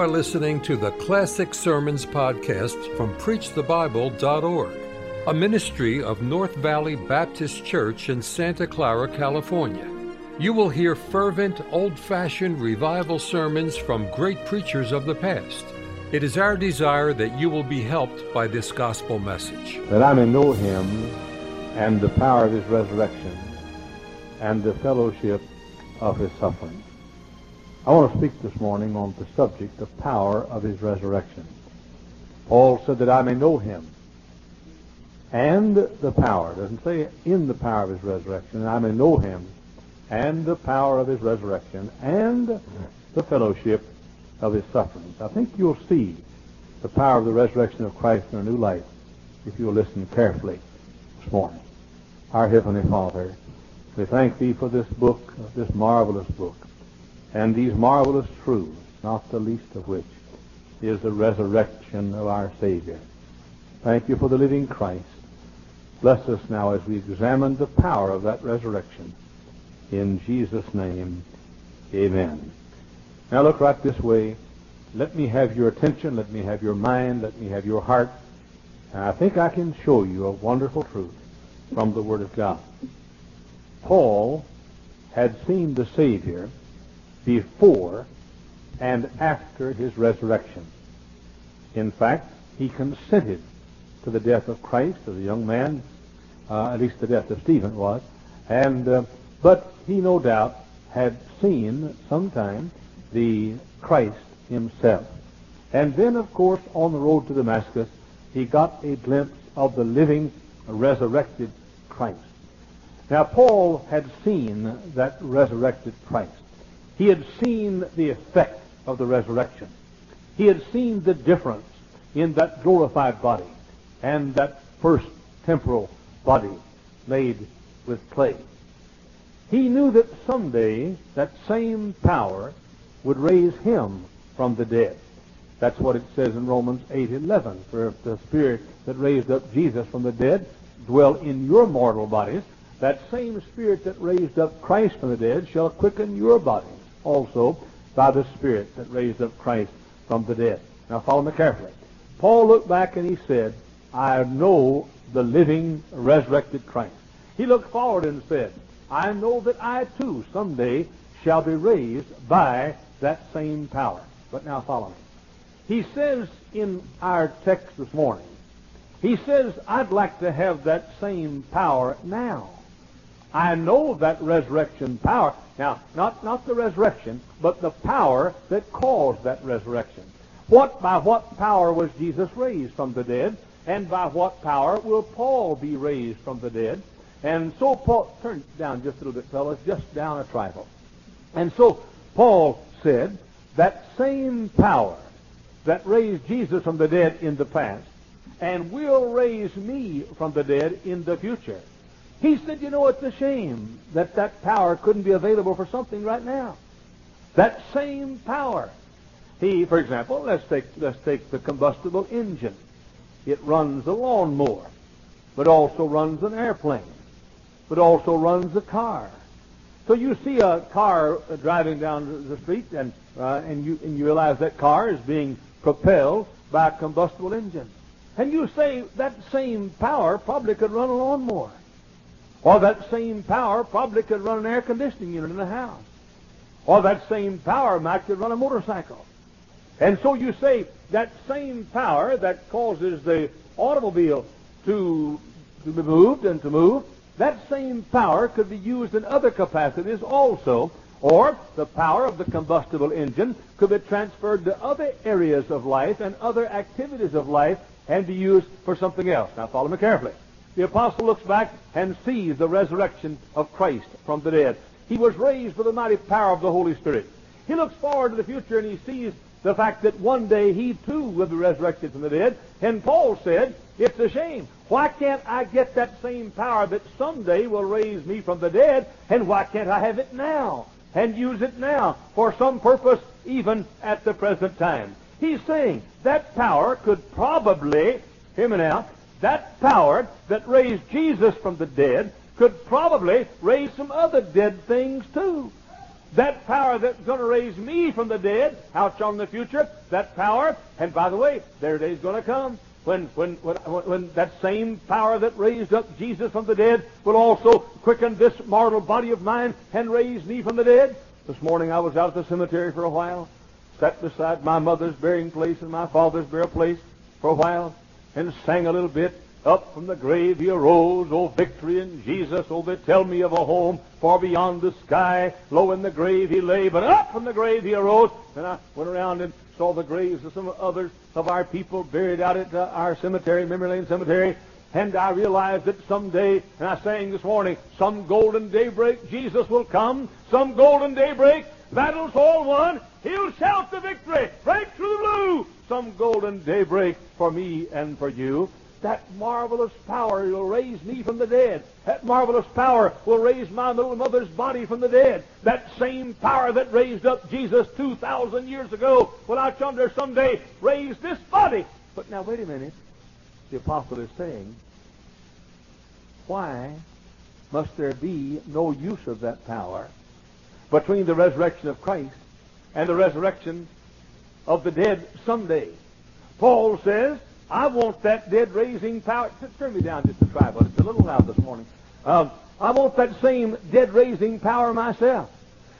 are listening to the Classic Sermons podcast from PreachTheBible.org, a ministry of North Valley Baptist Church in Santa Clara, California. You will hear fervent, old fashioned revival sermons from great preachers of the past. It is our desire that you will be helped by this gospel message. That I may know him and the power of his resurrection and the fellowship of his suffering. I want to speak this morning on the subject of power of his resurrection. Paul said that I may know him and the power. Doesn't say in the power of his resurrection. I may know him and the power of his resurrection and the fellowship of his sufferings. I think you'll see the power of the resurrection of Christ in a new light if you'll listen carefully this morning. Our Heavenly Father, we thank Thee for this book, this marvelous book, and these marvelous truths, not the least of which is the resurrection of our Savior. Thank you for the living Christ. Bless us now as we examine the power of that resurrection. In Jesus' name, amen. Now look right this way. Let me have your attention. Let me have your mind. Let me have your heart. And I think I can show you a wonderful truth from the Word of God. Paul had seen the Savior before and after his resurrection. In fact, he consented to the death of Christ as a young man, uh, at least the death of Stephen was, and uh, but he no doubt had seen sometime the Christ himself. And then, of course, on the road to Damascus, he got a glimpse of the living, resurrected Christ. Now, Paul had seen that resurrected Christ. He had seen the effect of the resurrection. He had seen the difference in that glorified body and that first temporal body made with clay. He knew that someday that same power would raise him from the dead. That's what it says in Romans 8:11. For the Spirit that raised up Jesus from the dead dwell in your mortal bodies, that same Spirit that raised up Christ from the dead shall quicken your bodies also by the Spirit that raised up Christ from the dead. Now follow me carefully. Paul looked back and he said, I know the living, resurrected Christ. He looked forward and said, I know that I too someday shall be raised by that same power. But now follow me. He says in our text this morning, he says, I'd like to have that same power now. I know that resurrection power. Now, not, not the resurrection, but the power that caused that resurrection. What, by what power was Jesus raised from the dead? And by what power will Paul be raised from the dead? And so Paul, turn down just a little bit, fellas, just down a trifle. And so Paul said, that same power that raised Jesus from the dead in the past and will raise me from the dead in the future. He said, you know, it's a shame that that power couldn't be available for something right now. That same power. He, for example, let's take, let's take the combustible engine. It runs a lawnmower, but also runs an airplane, but also runs a car. So you see a car driving down the street, and uh, and you and you realize that car is being propelled by a combustible engine, and you say that same power probably could run a lawnmower, or that same power probably could run an air conditioning unit in a house, or that same power might could run a motorcycle, and so you say that same power that causes the automobile to to be moved and to move that same power could be used in other capacities also, or the power of the combustible engine could be transferred to other areas of life and other activities of life and be used for something else. Now follow me carefully. The apostle looks back and sees the resurrection of Christ from the dead. He was raised with the mighty power of the Holy Spirit. He looks forward to the future and he sees the fact that one day he too will be resurrected from the dead. And Paul said, it's a shame. Why can't I get that same power that someday will raise me from the dead, and why can't I have it now and use it now for some purpose even at the present time? He's saying that power could probably, hear me now, that power that raised Jesus from the dead could probably raise some other dead things too. That power that's going to raise me from the dead, out on the future, that power, and by the way, their day's going to come when, when, when, when that same power that raised up Jesus from the dead will also quicken this mortal body of mine and raise me from the dead. This morning I was out at the cemetery for a while, sat beside my mother's burying place and my father's burial place for a while, and sang a little bit. Up from the grave he arose, oh victory in Jesus, oh they tell me of a home far beyond the sky. Low in the grave he lay, but up from the grave he arose. And I went around and saw the graves of some others of our people buried out at uh, our cemetery, Memory Lane Cemetery. And I realized that someday, and I sang this morning, some golden daybreak Jesus will come. Some golden daybreak, battle's all won. He'll shout the victory, break through the blue. Some golden daybreak for me and for you. That marvelous power will raise me from the dead. That marvelous power will raise my little mother's body from the dead. That same power that raised up Jesus 2,000 years ago will out yonder someday raise this body. But now, wait a minute. The apostle is saying, why must there be no use of that power between the resurrection of Christ and the resurrection of the dead someday? Paul says, I want that dead raising power. Turn me down just a trifle. It's a little loud this morning. Um, I want that same dead raising power myself.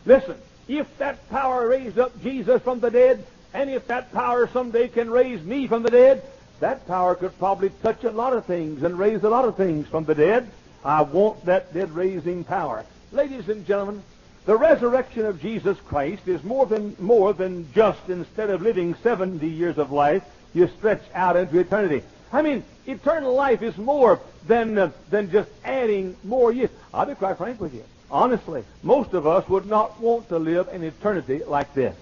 Listen, if that power raised up Jesus from the dead, and if that power someday can raise me from the dead, that power could probably touch a lot of things and raise a lot of things from the dead. I want that dead raising power. Ladies and gentlemen, the resurrection of Jesus Christ is more than more than just instead of living 70 years of life, you stretch out into eternity. I mean, eternal life is more than, uh, than just adding more years. I'll be quite frank with you. Honestly, most of us would not want to live an eternity like this.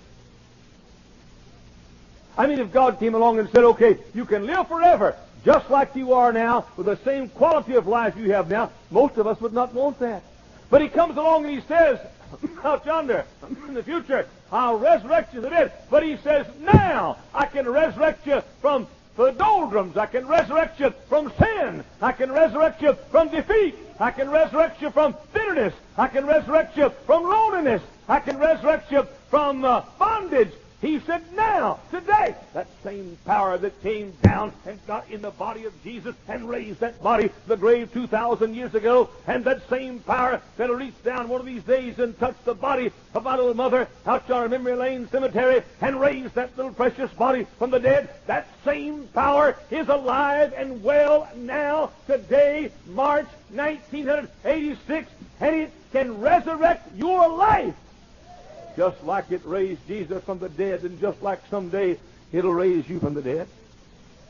I mean, if God came along and said, okay, you can live forever, just like you are now, with the same quality of life you have now, most of us would not want that. But he comes along and he says, out yonder, in the future, I'll resurrect you to dead. But he says, now I can resurrect you from the doldrums. I can resurrect you from sin. I can resurrect you from defeat. I can resurrect you from bitterness. I can resurrect you from loneliness. I can resurrect you from uh, bondage. He said, now, today, that same power that came down and got in the body of Jesus and raised that body to the grave 2,000 years ago, and that same power that'll reach down one of these days and touch the body of my little mother out on Memory Lane Cemetery and raise that little precious body from the dead, that same power is alive and well now, today, March 1986, and it can resurrect your life just like it raised Jesus from the dead, and just like someday it'll raise you from the dead.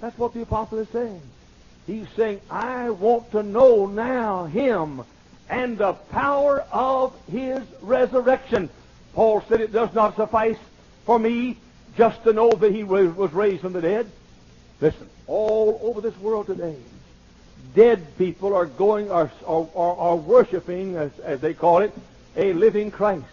That's what the apostle is saying. He's saying, I want to know now him and the power of his resurrection. Paul said it does not suffice for me just to know that he was raised from the dead. Listen, all over this world today, dead people are going, are, are, are worshiping, as, as they call it, a living Christ.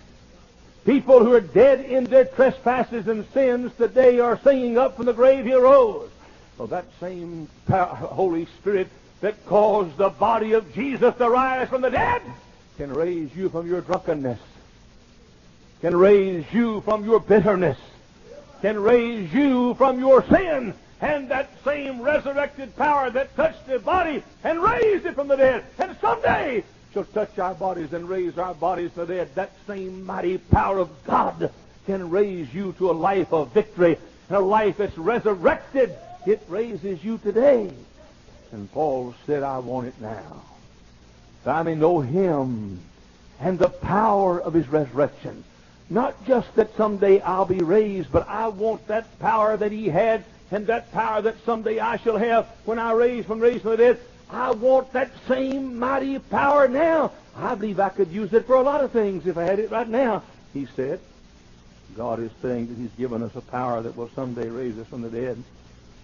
People who are dead in their trespasses and sins today are singing up from the grave he arose. Well, that same Holy Spirit that caused the body of Jesus to rise from the dead can raise you from your drunkenness, can raise you from your bitterness, can raise you from your sin. And that same resurrected power that touched the body and raised it from the dead. And someday shall touch our bodies and raise our bodies to dead. That same mighty power of God can raise you to a life of victory a life that's resurrected. It raises you today. And Paul said, I want it now. That I may know him and the power of his resurrection. Not just that someday I'll be raised, but I want that power that he had and that power that someday I shall have when I raise from raised from the dead. I want that same mighty power now. I believe I could use it for a lot of things if I had it right now, he said. God is saying that he's given us a power that will someday raise us from the dead.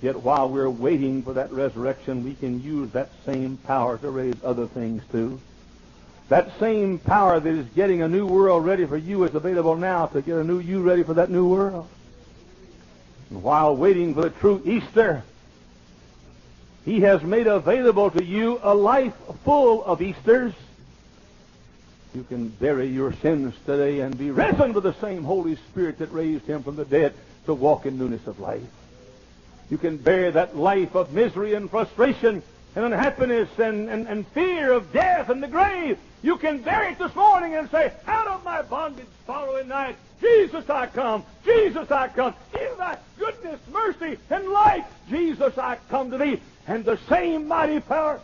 Yet while we're waiting for that resurrection, we can use that same power to raise other things too. That same power that is getting a new world ready for you is available now to get a new you ready for that new world. And while waiting for the true Easter, he has made available to you a life full of Easters. You can bury your sins today and be risen with the same Holy Spirit that raised him from the dead to walk in newness of life. You can bury that life of misery and frustration and unhappiness and, and, and fear of death and the grave. You can bury it this morning and say, out of my bondage, sorrow, and night, Jesus I come, Jesus I come, in thy goodness, mercy, and light, Jesus I come to thee. And the same mighty power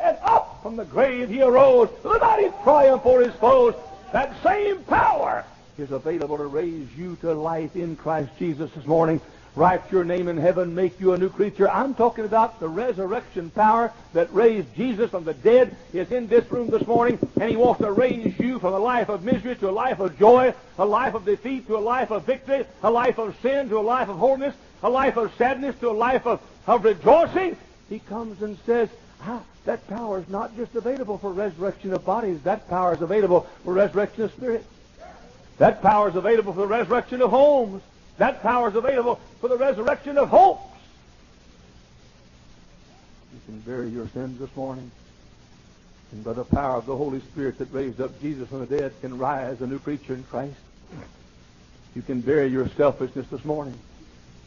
and up from the grave he arose, a mighty triumph for his foes. That same power is available to raise you to life in Christ Jesus this morning write your name in heaven, make you a new creature. I'm talking about the resurrection power that raised Jesus from the dead is in this room this morning, and he wants to raise you from a life of misery to a life of joy, a life of defeat to a life of victory, a life of sin to a life of holiness, a life of sadness to a life of, of rejoicing. He comes and says, ah, that power is not just available for resurrection of bodies, that power is available for resurrection of spirits. That power is available for the resurrection of homes. That power is available for the resurrection of hopes. You can bury your sins this morning. And by the power of the Holy Spirit that raised up Jesus from the dead can rise a new creature in Christ. You can bury your selfishness this morning.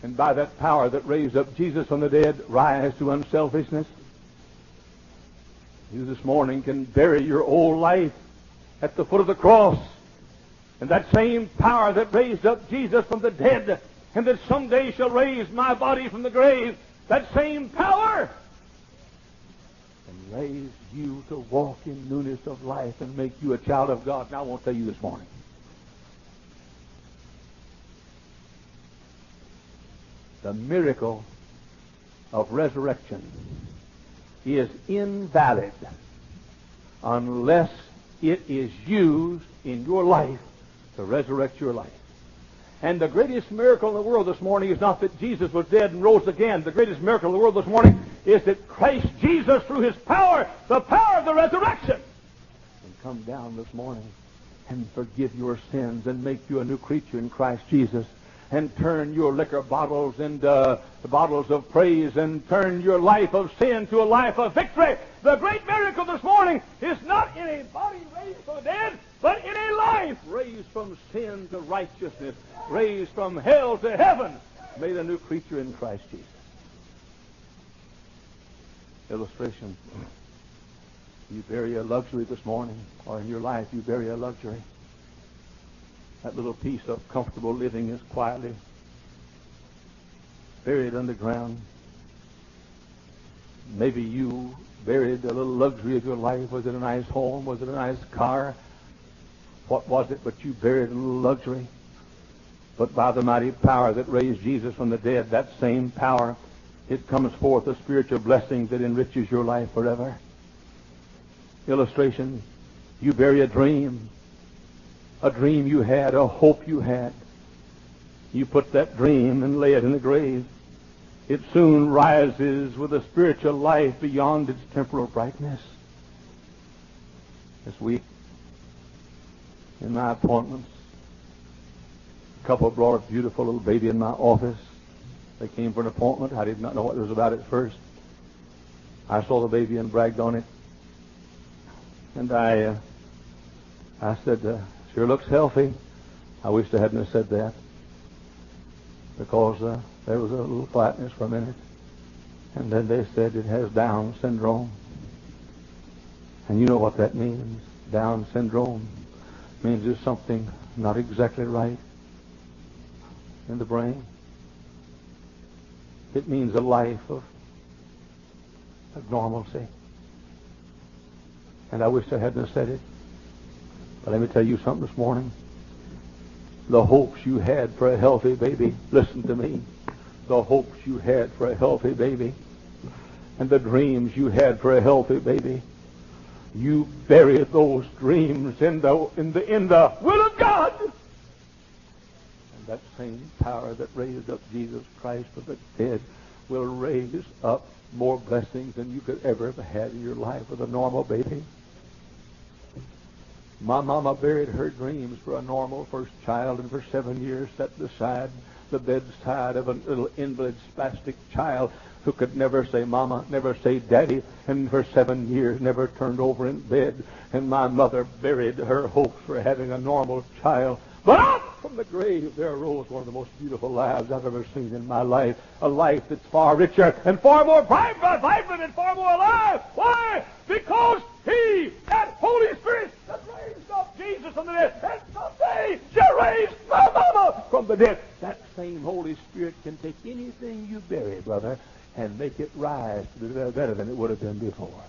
And by that power that raised up Jesus from the dead, rise to unselfishness. You this morning can bury your old life at the foot of the cross and that same power that raised up Jesus from the dead and that someday shall raise my body from the grave, that same power can raise you to walk in newness of life and make you a child of God. Now I want to tell you this morning. The miracle of resurrection is invalid unless it is used in your life to resurrect your life. And the greatest miracle in the world this morning is not that Jesus was dead and rose again. The greatest miracle in the world this morning is that Christ Jesus, through his power, the power of the resurrection, can come down this morning and forgive your sins and make you a new creature in Christ Jesus and turn your liquor bottles into bottles of praise and turn your life of sin to a life of victory. The great miracle this morning is not in a body raised from the dead, but in a life raised from sin to righteousness, raised from hell to heaven, made a new creature in Christ Jesus. Illustration. You bury a luxury this morning, or in your life you bury a luxury. That little piece of comfortable living is quietly buried underground. Maybe you buried a little luxury of your life. Was it a nice home? Was it a nice car? What was it but you buried a little luxury? But by the mighty power that raised Jesus from the dead, that same power, it comes forth a spiritual blessing that enriches your life forever. Illustration, you bury a dream, a dream you had, a hope you had. You put that dream and lay it in the grave. It soon rises with a spiritual life beyond its temporal brightness. This week, in my appointments. A couple brought a beautiful little baby in my office. They came for an appointment. I did not know what it was about at first. I saw the baby and bragged on it. And I, uh, I said, uh, sure looks healthy. I wish I hadn't said that because uh, there was a little flatness for a minute. And then they said it has Down syndrome. And you know what that means, Down syndrome means there's something not exactly right in the brain. It means a life of, of normalcy. And I wish I hadn't said it. But let me tell you something this morning. The hopes you had for a healthy baby, listen to me. The hopes you had for a healthy baby and the dreams you had for a healthy baby you buried those dreams in the, in the, in the will of God. And that same power that raised up Jesus Christ from the dead will raise up more blessings than you could ever have had in your life with a normal baby. My mama buried her dreams for a normal first child and for seven years set aside the bedside of a little invalid spastic child who could never say mama, never say daddy, and for seven years never turned over in bed. And my mother buried her hopes for having a normal child. But up from the grave there arose one of the most beautiful lives I've ever seen in my life. A life that's far richer and far more vibrant, and far more alive. Why? Because He, that Holy Spirit, that raised up Jesus from the dead, and someday shall raise my mama from the dead. That same Holy Spirit can take anything you bury, brother, and make it rise better than it would have been before.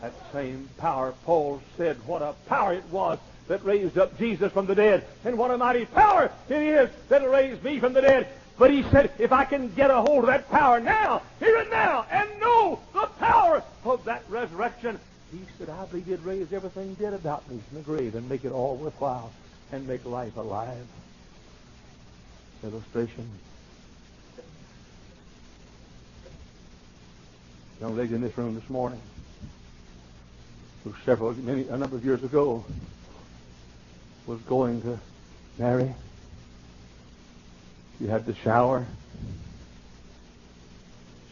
That same power, Paul said, what a power it was that raised up Jesus from the dead. And what a mighty power it is that raised me from the dead. But he said, if I can get a hold of that power now, here and now, and know the power of that resurrection, he said, I believe he'd raise everything dead about me from the grave and make it all worthwhile and make life alive. Illustration. Young lady in this room this morning, who several, many, a number of years ago, was going to marry. She had the shower.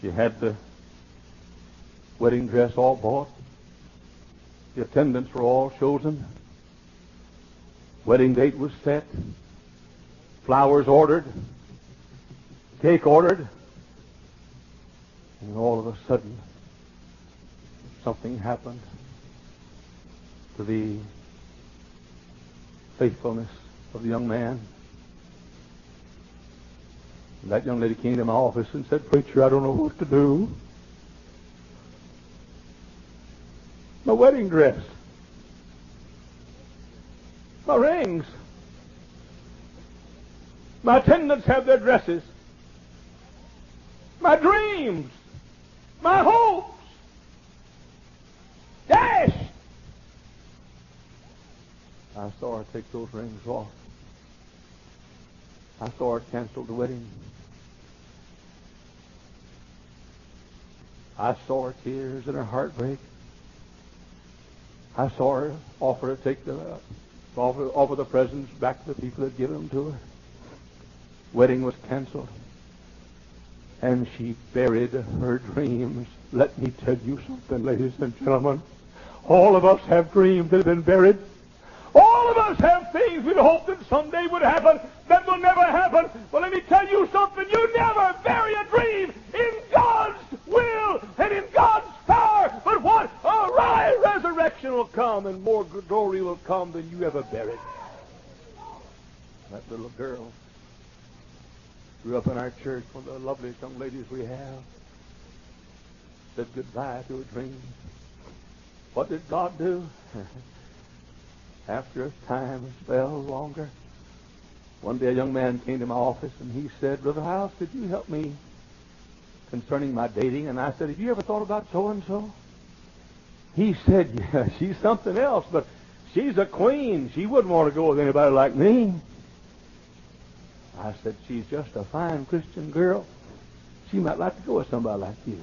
She had the wedding dress all bought. The attendants were all chosen. Wedding date was set. Flowers ordered. Cake ordered. And all of a sudden, something happened to the faithfulness of the young man. That young lady came to my office and said, Preacher, I don't know what to do. My wedding dress. My rings. My attendants have their dresses. My dreams. My hopes. Dashed. I saw her take those rings off. I saw her cancel the wedding. I saw her tears and her heartbreak. I saw her offer to take the offer, offer the presents back to the people that given them to her. Wedding was canceled. And she buried her dreams. Let me tell you something, ladies and gentlemen. All of us have dreams that have been buried. Of us have things we hoped that someday would happen that will never happen. But let me tell you something. You never bury a dream in God's will and in God's power. But what? A right resurrection will come and more glory will come than you ever buried. That little girl grew up in our church, one of the loveliest young ladies we have. Said goodbye to her dream. What did God do? After a time, a spell longer, one day a young man came to my office and he said, Brother House, could you help me concerning my dating? And I said, Have you ever thought about so and so? He said, Yeah, she's something else, but she's a queen. She wouldn't want to go with anybody like me. I said, She's just a fine Christian girl. She might like to go with somebody like you.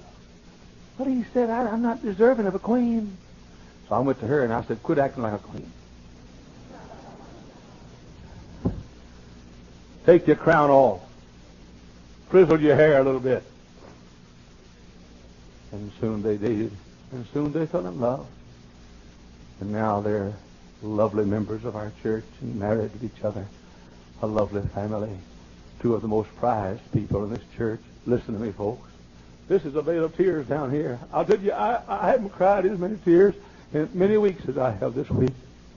But he said, I, am not deserving of a queen. So I went to her and I said, Quit acting like a queen. Take your crown off. Frizzle your hair a little bit. And soon they did. And soon they fell in love. And now they're lovely members of our church and married to each other. A lovely family. Two of the most prized people in this church. Listen to me, folks. This is a vale of tears down here. I'll tell you, I, I haven't cried as many tears in many weeks as I have this week.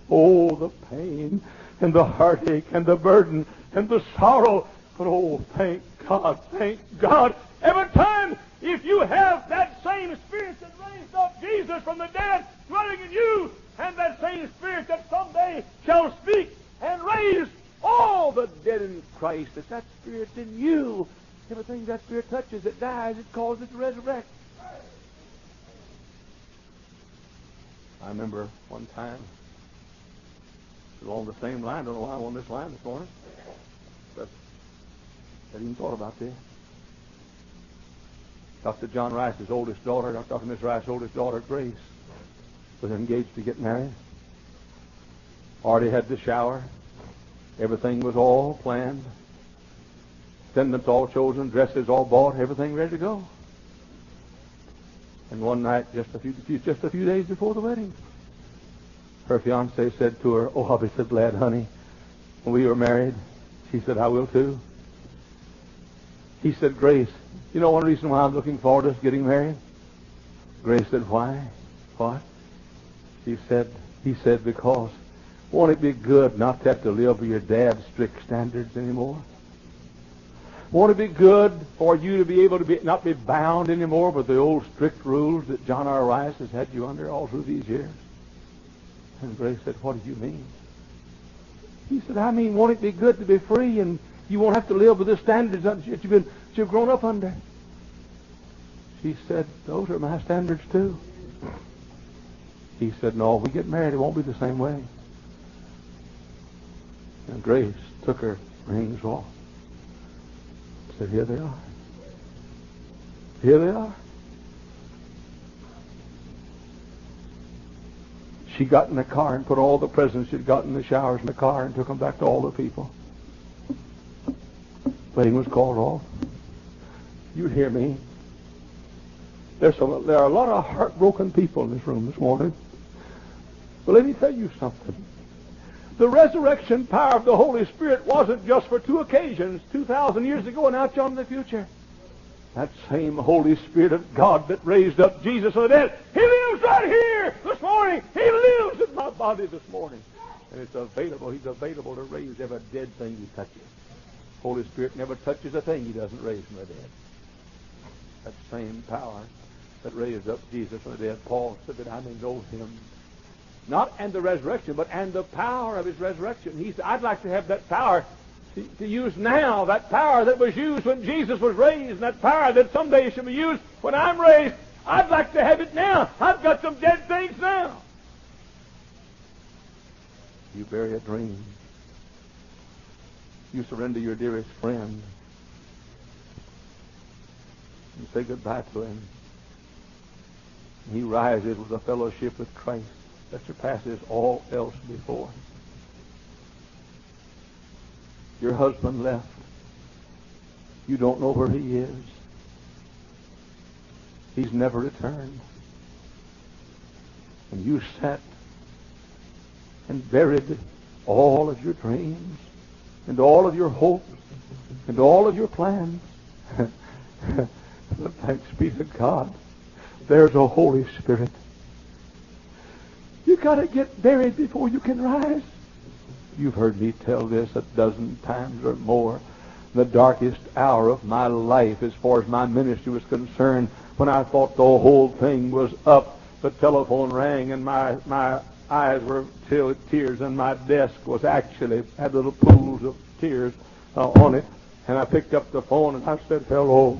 Oh, the pain and the heartache and the burden and the sorrow. But oh, thank God, thank God. Every time, if you have that same spirit that raised up Jesus from the dead dwelling in you, and that same spirit that someday shall speak and raise all the dead in Christ, if that spirit's in you, everything that spirit touches, it dies, it causes it to resurrect. I remember one time along the same line. I don't know why I'm on this line this morning. I hadn't even thought about this. Dr. John Rice's oldest daughter, Dr. Miss Rice's oldest daughter, Grace, was engaged to get married. Already had the shower. Everything was all planned. Attendants all chosen, dresses all bought, everything ready to go. And one night, just a few, just a few days before the wedding, her fiance said to her, "Oh, I'll be so glad, honey, when we were married." She said, "I will too." He said, "Grace, you know one reason why I'm looking forward to getting married?" Grace said, "Why? What?" She said, "He said because won't it be good not to have to live by your dad's strict standards anymore?" Won't it be good for you to be able to be not be bound anymore with the old strict rules that John R. Rice has had you under all through these years? And Grace said, What do you mean? He said, I mean, won't it be good to be free and you won't have to live with the standards that you've been that you've grown up under? She said, Those are my standards too. He said, No, if we get married, it won't be the same way. And Grace took her rings off said, Here they are. Here they are. She got in the car and put all the presents she'd got in the showers in the car and took them back to all the people. Wedding was called off. You hear me? There's a, there are a lot of heartbroken people in this room this morning. But let me tell you something. The resurrection power of the Holy Spirit wasn't just for two occasions, 2,000 years ago and out in the future. That same Holy Spirit of God that raised up Jesus from the dead, He lives right here this morning. He lives in my body this morning. And it's available. He's available to raise every dead thing He touches. Holy Spirit never touches a thing He doesn't raise from the dead. That same power that raised up Jesus from the dead. Paul said that I may know Him not and the resurrection, but and the power of his resurrection. He said, I'd like to have that power to, use now, that power that was used when Jesus was raised, and that power that someday should be used when I'm raised. I'd like to have it now. I've got some dead things now. You bury a dream. You surrender your dearest friend. You say goodbye to him. He rises with a fellowship with Christ that surpasses all else before. Your husband left. You don't know where he is. He's never returned. And you sat and buried all of your dreams and all of your hopes and all of your plans. but thanks be to God, there's a Holy Spirit you got to get buried before you can rise. You've heard me tell this a dozen times or more. The darkest hour of my life, as far as my ministry was concerned, when I thought the whole thing was up, the telephone rang and my, my eyes were filled with tears, and my desk was actually had little pools of tears uh, on it. And I picked up the phone and I said, hello.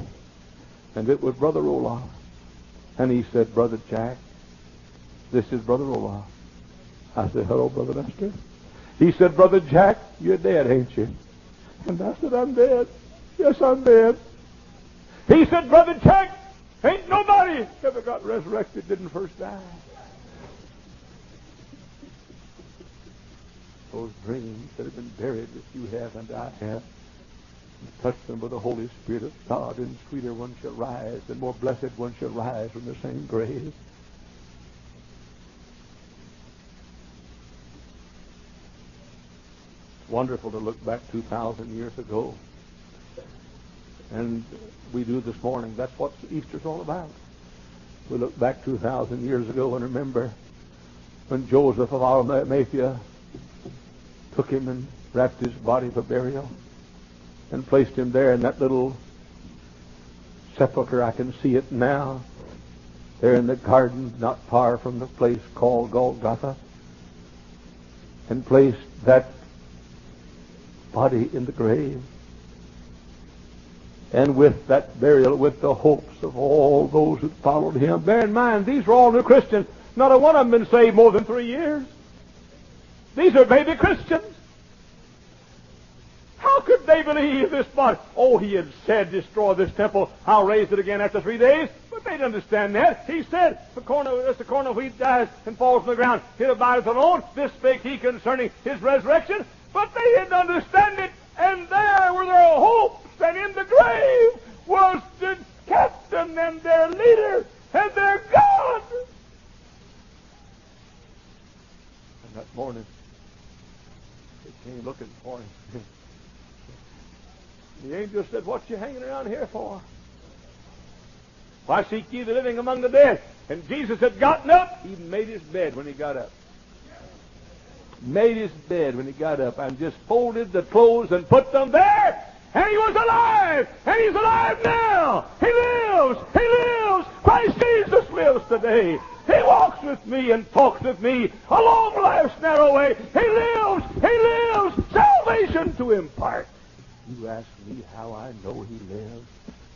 And it was Brother Roloff, And he said, Brother Jack, this is Brother Roloff. I said, hello, Brother Lester. He said, Brother Jack, you're dead, ain't you? And I said, I'm dead. Yes, I'm dead. He said, Brother Jack, ain't nobody ever got resurrected didn't first die. Those dreams that have been buried that you have and I have, And touch them with the Holy Spirit of God, and sweeter ones shall rise, and more blessed ones shall rise from the same grave. wonderful to look back 2,000 years ago. And we do this morning. That's what Easter's all about. We look back 2,000 years ago and remember when Joseph of Arimathea took him and wrapped his body for burial and placed him there in that little sepulchre. I can see it now. There in the garden, not far from the place called Golgotha, and placed that body in the grave. And with that burial, with the hopes of all those who followed him. Bear in mind, these were all new Christians. Not a one of them been saved more than three years. These are baby Christians. How could they believe this body? Oh, he had said, destroy this temple. I'll raise it again after three days. But they didn't understand that. He said, the corn of, the corn of wheat dies and falls on the ground. It abides alone. This spake he concerning his resurrection. But they didn't understand it, and there were their hopes and in the grave was the captain and their leader and their God. And that morning, came looking for him. the angel said, What you hanging around here for? Why seek ye the living among the dead? And Jesus had gotten up. He made his bed when he got up. Made his bed when he got up and just folded the clothes and put them there. And he was alive. And he's alive now. He lives. He lives. Christ Jesus lives today. He walks with me and talks with me along life's narrow way. He lives. He lives. Salvation to impart. You ask me how I know he lives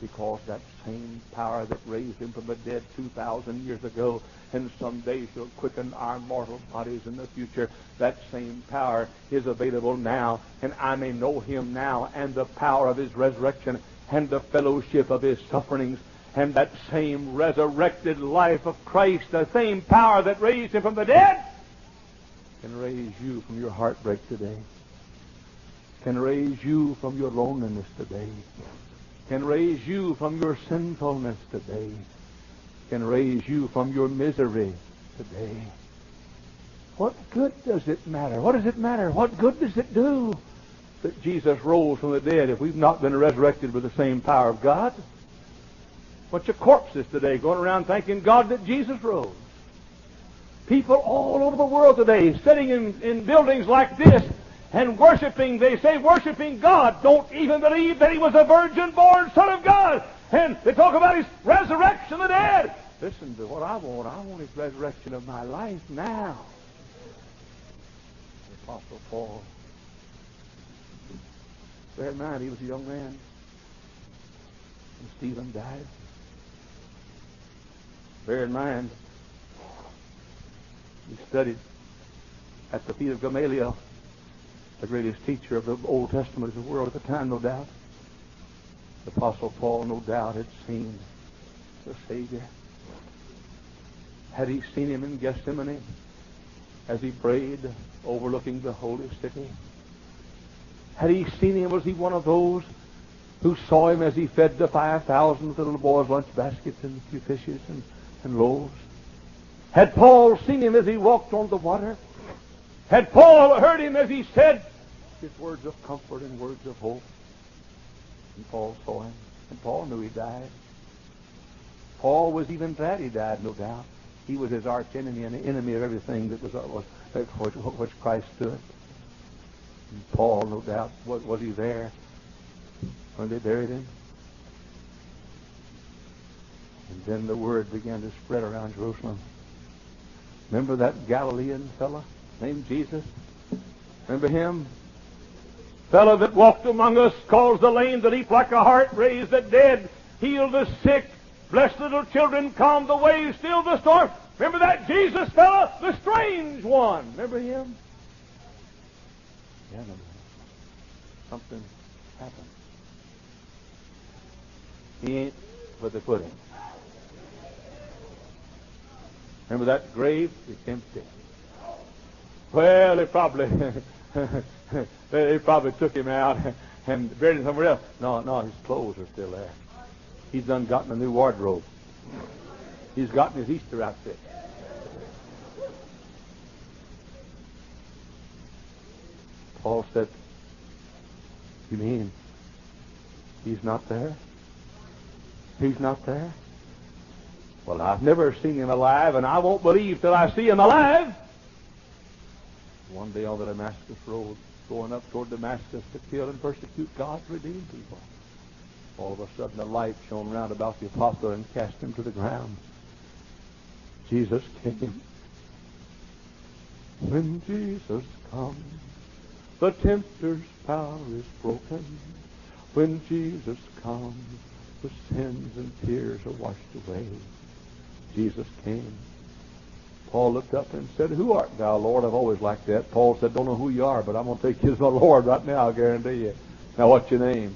because that same power that raised him from the dead 2,000 years ago and someday shall quicken our mortal bodies in the future, that same power is available now, and I may know him now and the power of his resurrection and the fellowship of his sufferings and that same resurrected life of Christ, the same power that raised him from the dead, can raise you from your heartbreak today, can raise you from your loneliness today, can raise you from your sinfulness today, can raise you from your misery today. What good does it matter? What does it matter? What good does it do that Jesus rose from the dead if we've not been resurrected with the same power of God? Bunch of corpses today going around thanking God that Jesus rose. People all over the world today sitting in, in buildings like this and worshiping, they say worshiping God, don't even believe that he was a virgin born Son of God. And they talk about his resurrection of the dead. Listen to what I want. I want his resurrection of my life now. The Apostle Paul. Bear in mind, he was a young man. And Stephen died. Bear in mind, he studied at the feet of Gamaliel the greatest teacher of the Old Testament of the world at the time, no doubt. The Apostle Paul, no doubt, had seen the Savior. Had he seen him in Gethsemane as he prayed overlooking the holy city? Had he seen him, was he one of those who saw him as he fed the 5,000 with little boys' lunch baskets and a few fishes and, and loaves? Had Paul seen him as he walked on the water? Had Paul heard him as he said his words of comfort and words of hope? And Paul saw him, and Paul knew he died. Paul was even glad he died, no doubt. He was his arch enemy and the enemy of everything that was, uh, was which, which Christ stood. And Paul, no doubt, was, was he there when they buried him? And then the word began to spread around Jerusalem. Remember that Galilean fellow? named Jesus. Remember him? Fellow that walked among us, caused the lame to leap like a hart, raised the dead, healed the sick, blessed little children, calmed the waves, stilled the storm. Remember that Jesus fellow, the strange one. Remember him? Yeah, something happened. He ain't where they put him. Remember that grave? It's empty. Well, they probably they probably took him out and buried him somewhere else. No, no, his clothes are still there. He's done gotten a new wardrobe. He's gotten his Easter outfit. Paul said, You mean he's not there? He's not there? Well, I've never seen him alive, and I won't believe till I see him alive. One day on the Damascus road, going up toward Damascus to kill and persecute God's redeemed people. All of a sudden, a light shone round about the apostle and cast him to the ground. Jesus came. When Jesus comes, the tempter's power is broken. When Jesus comes, the sins and tears are washed away. Jesus came. Paul looked up and said, Who art thou, Lord? I've always liked that. Paul said, Don't know who you are, but I'm going to take you as my Lord right now, I guarantee you. Now, what's your name?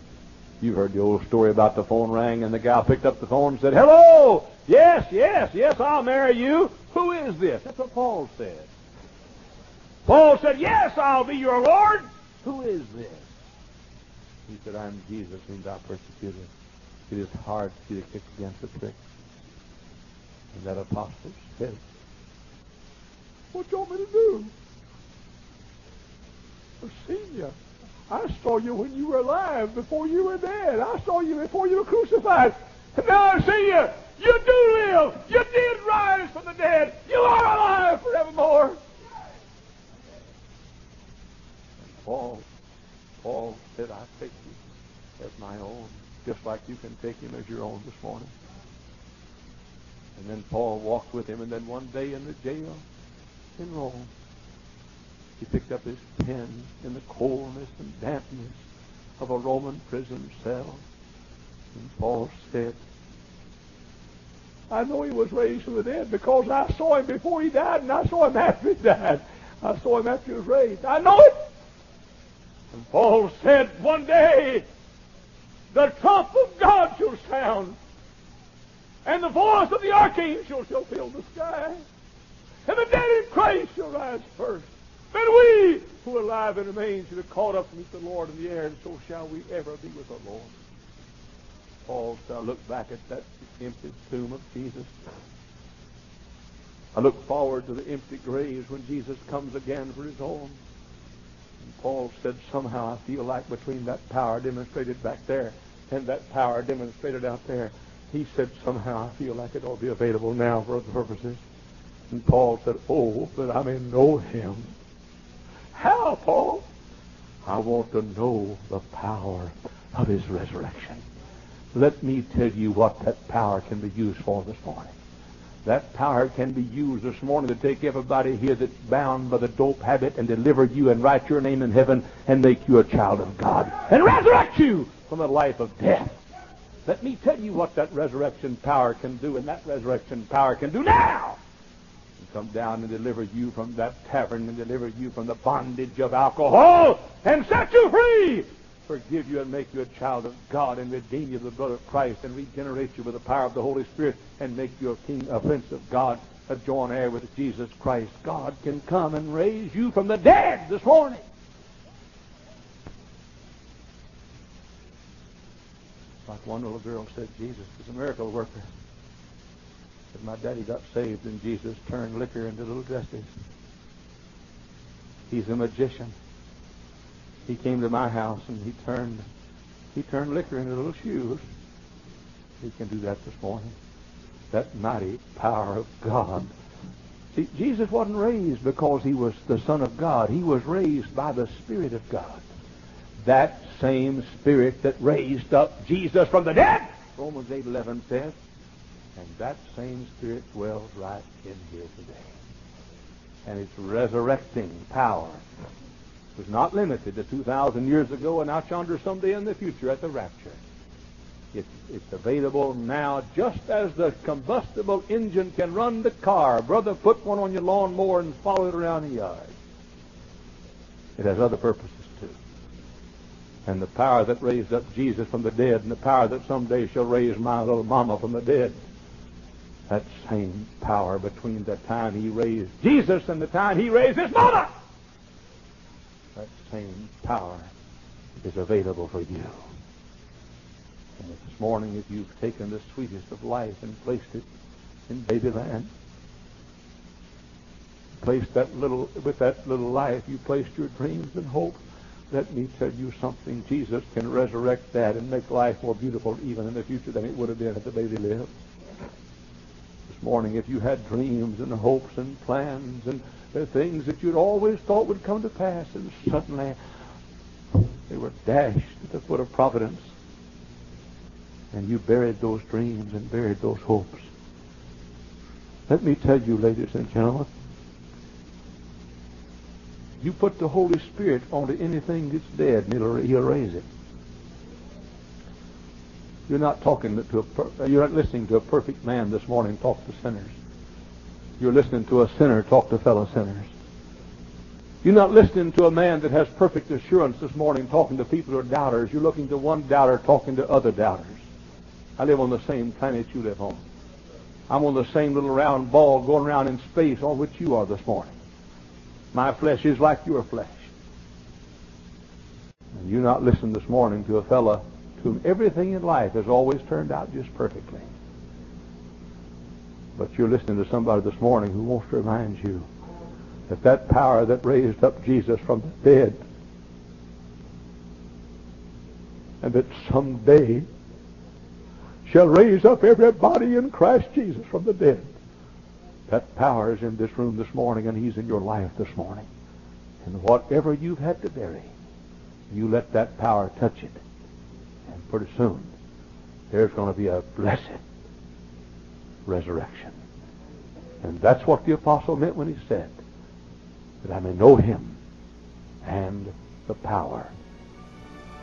You've heard the old story about the phone rang and the guy picked up the phone and said, Hello! Yes, yes, yes, I'll marry you. Who is this? That's what Paul said. Paul said, Yes, I'll be your Lord. Who is this? He said, I am Jesus whom thou persecuted. It is hard you to kick against the prick. And that apostle said, What do you want me to do? I've seen you. I saw you when you were alive, before you were dead. I saw you before you were crucified. And now I see you. You do live. You did rise from the dead. You are alive forevermore. And Paul, Paul said, I take you as my own, just like you can take him as your own this morning. And then Paul walked with him, and then one day in the jail in Rome, he picked up his pen in the coldness and dampness of a Roman prison cell. And Paul said, I know he was raised from the dead because I saw him before he died and I saw him after he died. I saw him after he was raised. I know it. And Paul said one day, the trump of God shall sound, and the voice of the archangel shall fill the sky, and the dead in Christ shall rise first. Then we who are alive and remain shall be caught up to meet the Lord in the air, and so shall we ever be with the Lord. Paul I look back at that empty tomb of Jesus. I look forward to the empty graves when Jesus comes again for his own. And Paul said, somehow I feel like between that power demonstrated back there and that power demonstrated out there, he said, somehow I feel like it ought to be available now for other purposes. And Paul said, oh, that I may know him. How, Paul? I want to know the power of his resurrection. Let me tell you what that power can be used for this morning. That power can be used this morning to take everybody here that's bound by the dope habit and deliver you and write your name in heaven and make you a child of God and resurrect you from the life of death. Let me tell you what that resurrection power can do, and that resurrection power can do now. And come down and deliver you from that tavern and deliver you from the bondage of alcohol and set you free forgive you and make you a child of God and redeem you the blood of Christ and regenerate you with the power of the Holy Spirit and make you a king, a prince of God, a joint heir with Jesus Christ. God can come and raise you from the dead this morning. Like one little girl said, Jesus is a miracle worker. But my daddy got saved and Jesus turned liquor into little dresses. He's a magician he came to my house and he turned he turned liquor into little shoes. He can do that this morning. That mighty power of God. See, Jesus wasn't raised because he was the Son of God. He was raised by the Spirit of God. That same Spirit that raised up Jesus from the dead, Romans 8.11 says, and that same Spirit dwells right in here today. And it's resurrecting power was not limited to 2,000 years ago and out yonder someday in the future at the rapture. It's, it's available now just as the combustible engine can run the car. Brother, put one on your lawnmower and follow it around the yard. It has other purposes. And the power that raised up Jesus from the dead and the power that someday shall raise my little mama from the dead that same power between the time he raised Jesus and the time he raised his mother that same power is available for you. And this morning, if you've taken the sweetest of life and placed it in babyland, placed that little, with that little life, you placed your dreams and hopes. Let me tell you something. Jesus can resurrect that and make life more beautiful even in the future than it would have been if the baby lived. This morning, if you had dreams and hopes and plans and things that you'd always thought would come to pass, and suddenly they were dashed at the foot of providence. And you buried those dreams and buried those hopes. Let me tell you, ladies and gentlemen, you put the Holy Spirit onto anything that's dead, and he'll, he'll raise it. You're not talking to a you're not listening to a perfect man this morning talk to sinners. You're listening to a sinner talk to fellow sinners. You're not listening to a man that has perfect assurance this morning talking to people who are doubters. You're looking to one doubter talking to other doubters. I live on the same planet you live on. I'm on the same little round ball going around in space on which you are this morning. My flesh is like your flesh. And You not listen this morning to a fellow to whom everything in life has always turned out just perfectly. But you're listening to somebody this morning who wants to remind you that that power that raised up Jesus from the dead and that someday shall raise up everybody in Christ Jesus from the dead. That power is in this room this morning, and He's in your life this morning. And whatever you've had to bury, you let that power touch it. And pretty soon, there's going to be a blessed resurrection. And that's what the apostle meant when he said, that I may know him and the power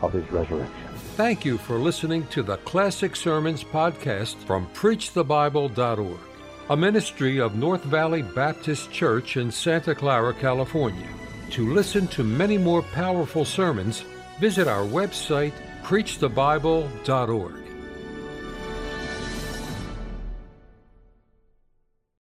of his resurrection. Thank you for listening to the Classic Sermons podcast from PreachTheBible.org, a ministry of North Valley Baptist Church in Santa Clara, California. To listen to many more powerful sermons, visit our website, preachthebible.org.